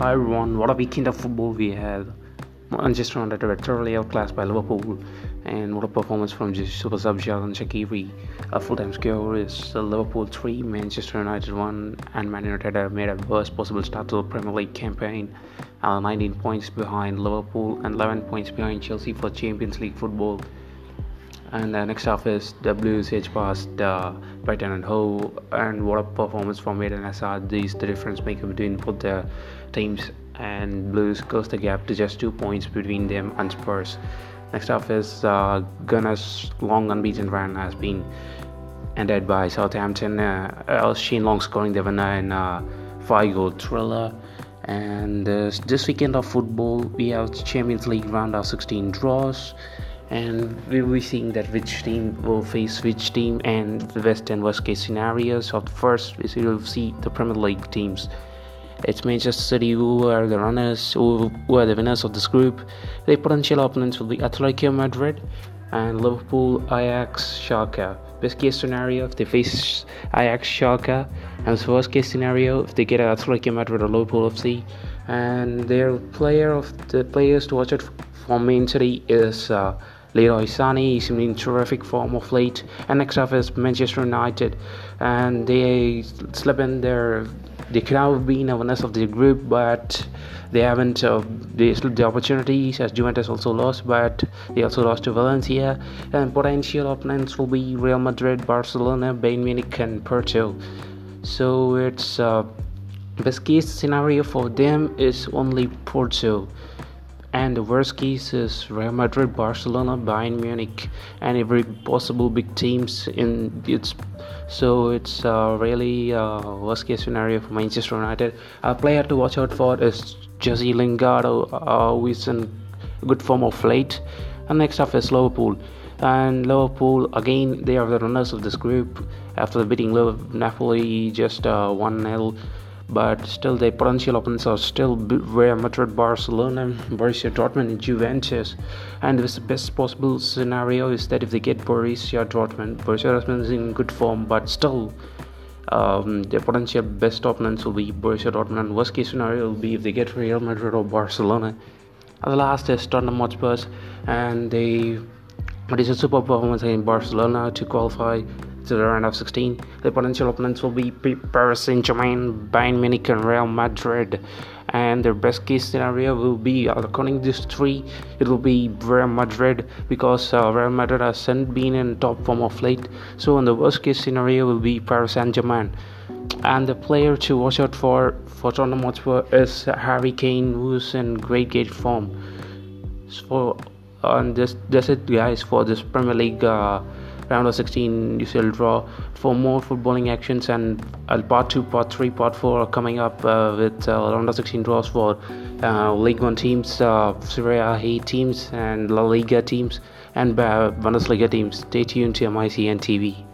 Hi everyone, what a weekend of football we had. Manchester United were thoroughly outclassed by Liverpool, and what a performance from Super sub Xherdan Shaqiri. A full-time score is Liverpool 3, Manchester United 1, and Man United have made a worst possible start to the Premier League campaign. Uh, 19 points behind Liverpool and 11 points behind Chelsea for Champions League football. And the next half is edge past uh, Brighton and Hove, and what a performance from Eden Hazard. These the difference maker between both the teams, and Blues close the gap to just two points between them and Spurs. Next up is uh, Gunners' long unbeaten run has been ended by Southampton. Uh, Shane Long scoring the winner in a five-goal thriller. And uh, this weekend of football, we have Champions League round of 16 draws and we'll be seeing that which team will face which team and the best and worst case scenarios. So first, we will see the Premier League teams. It's Manchester City who are the runners, who, are the winners of this group. The potential opponents will be Atletico Madrid and Liverpool, Ajax, Schalke. Best case scenario if they face Ajax, Schalke, and the worst case scenario if they get Atletico Madrid or Liverpool FC. And their player of the players to watch out for Man City is. Uh, Leroy Sané is in terrific form of late, and next up is Manchester United, and they slip in their they could have been a winners of the group, but they haven't. Uh, they slipped the opportunities as Juventus also lost, but they also lost to Valencia. And potential opponents will be Real Madrid, Barcelona, Bayern Munich, and Porto. So it's uh, best case scenario for them is only Porto and the worst case is Real Madrid, Barcelona, Bayern Munich, and every possible big teams in its. So it's uh, really uh, worst case scenario for Manchester United. A player to watch out for is Jesse Lingard, uh, who is in good form of late. And next up is Liverpool. And Liverpool again, they are the runners of this group after beating Napoli just uh, 1 0 but still the potential opponents are still Real Madrid, Barcelona, Borussia Dortmund, and Juventus. And the best possible scenario is that if they get Borussia Dortmund, Borussia Dortmund is in good form, but still. Um, the potential best opponents will be Borussia Dortmund, and worst case scenario will be if they get Real Madrid or Barcelona. And the last is Tottenham Hotspur, and they it is a super performance in Barcelona to qualify to the round of 16. The potential opponents will be Paris Saint Germain, Bayern Munich, and Real Madrid. And their best case scenario will be, according to these three, it will be Real Madrid because uh, Real Madrid has been in top form of late. So, in the worst case scenario, will be Paris Saint Germain. And the player to watch out for for Tottenham Hotspur is Harry Kane, who's in great, great form. So, and this, that's it, guys, for this Premier League. Uh, round of 16 you UCL draw for more footballing actions and uh, part 2 part 3 part 4 are coming up uh, with uh, round of 16 draws for uh, Ligue 1 teams uh, Serie A teams and La Liga teams and Bundesliga teams. Stay tuned to MICN TV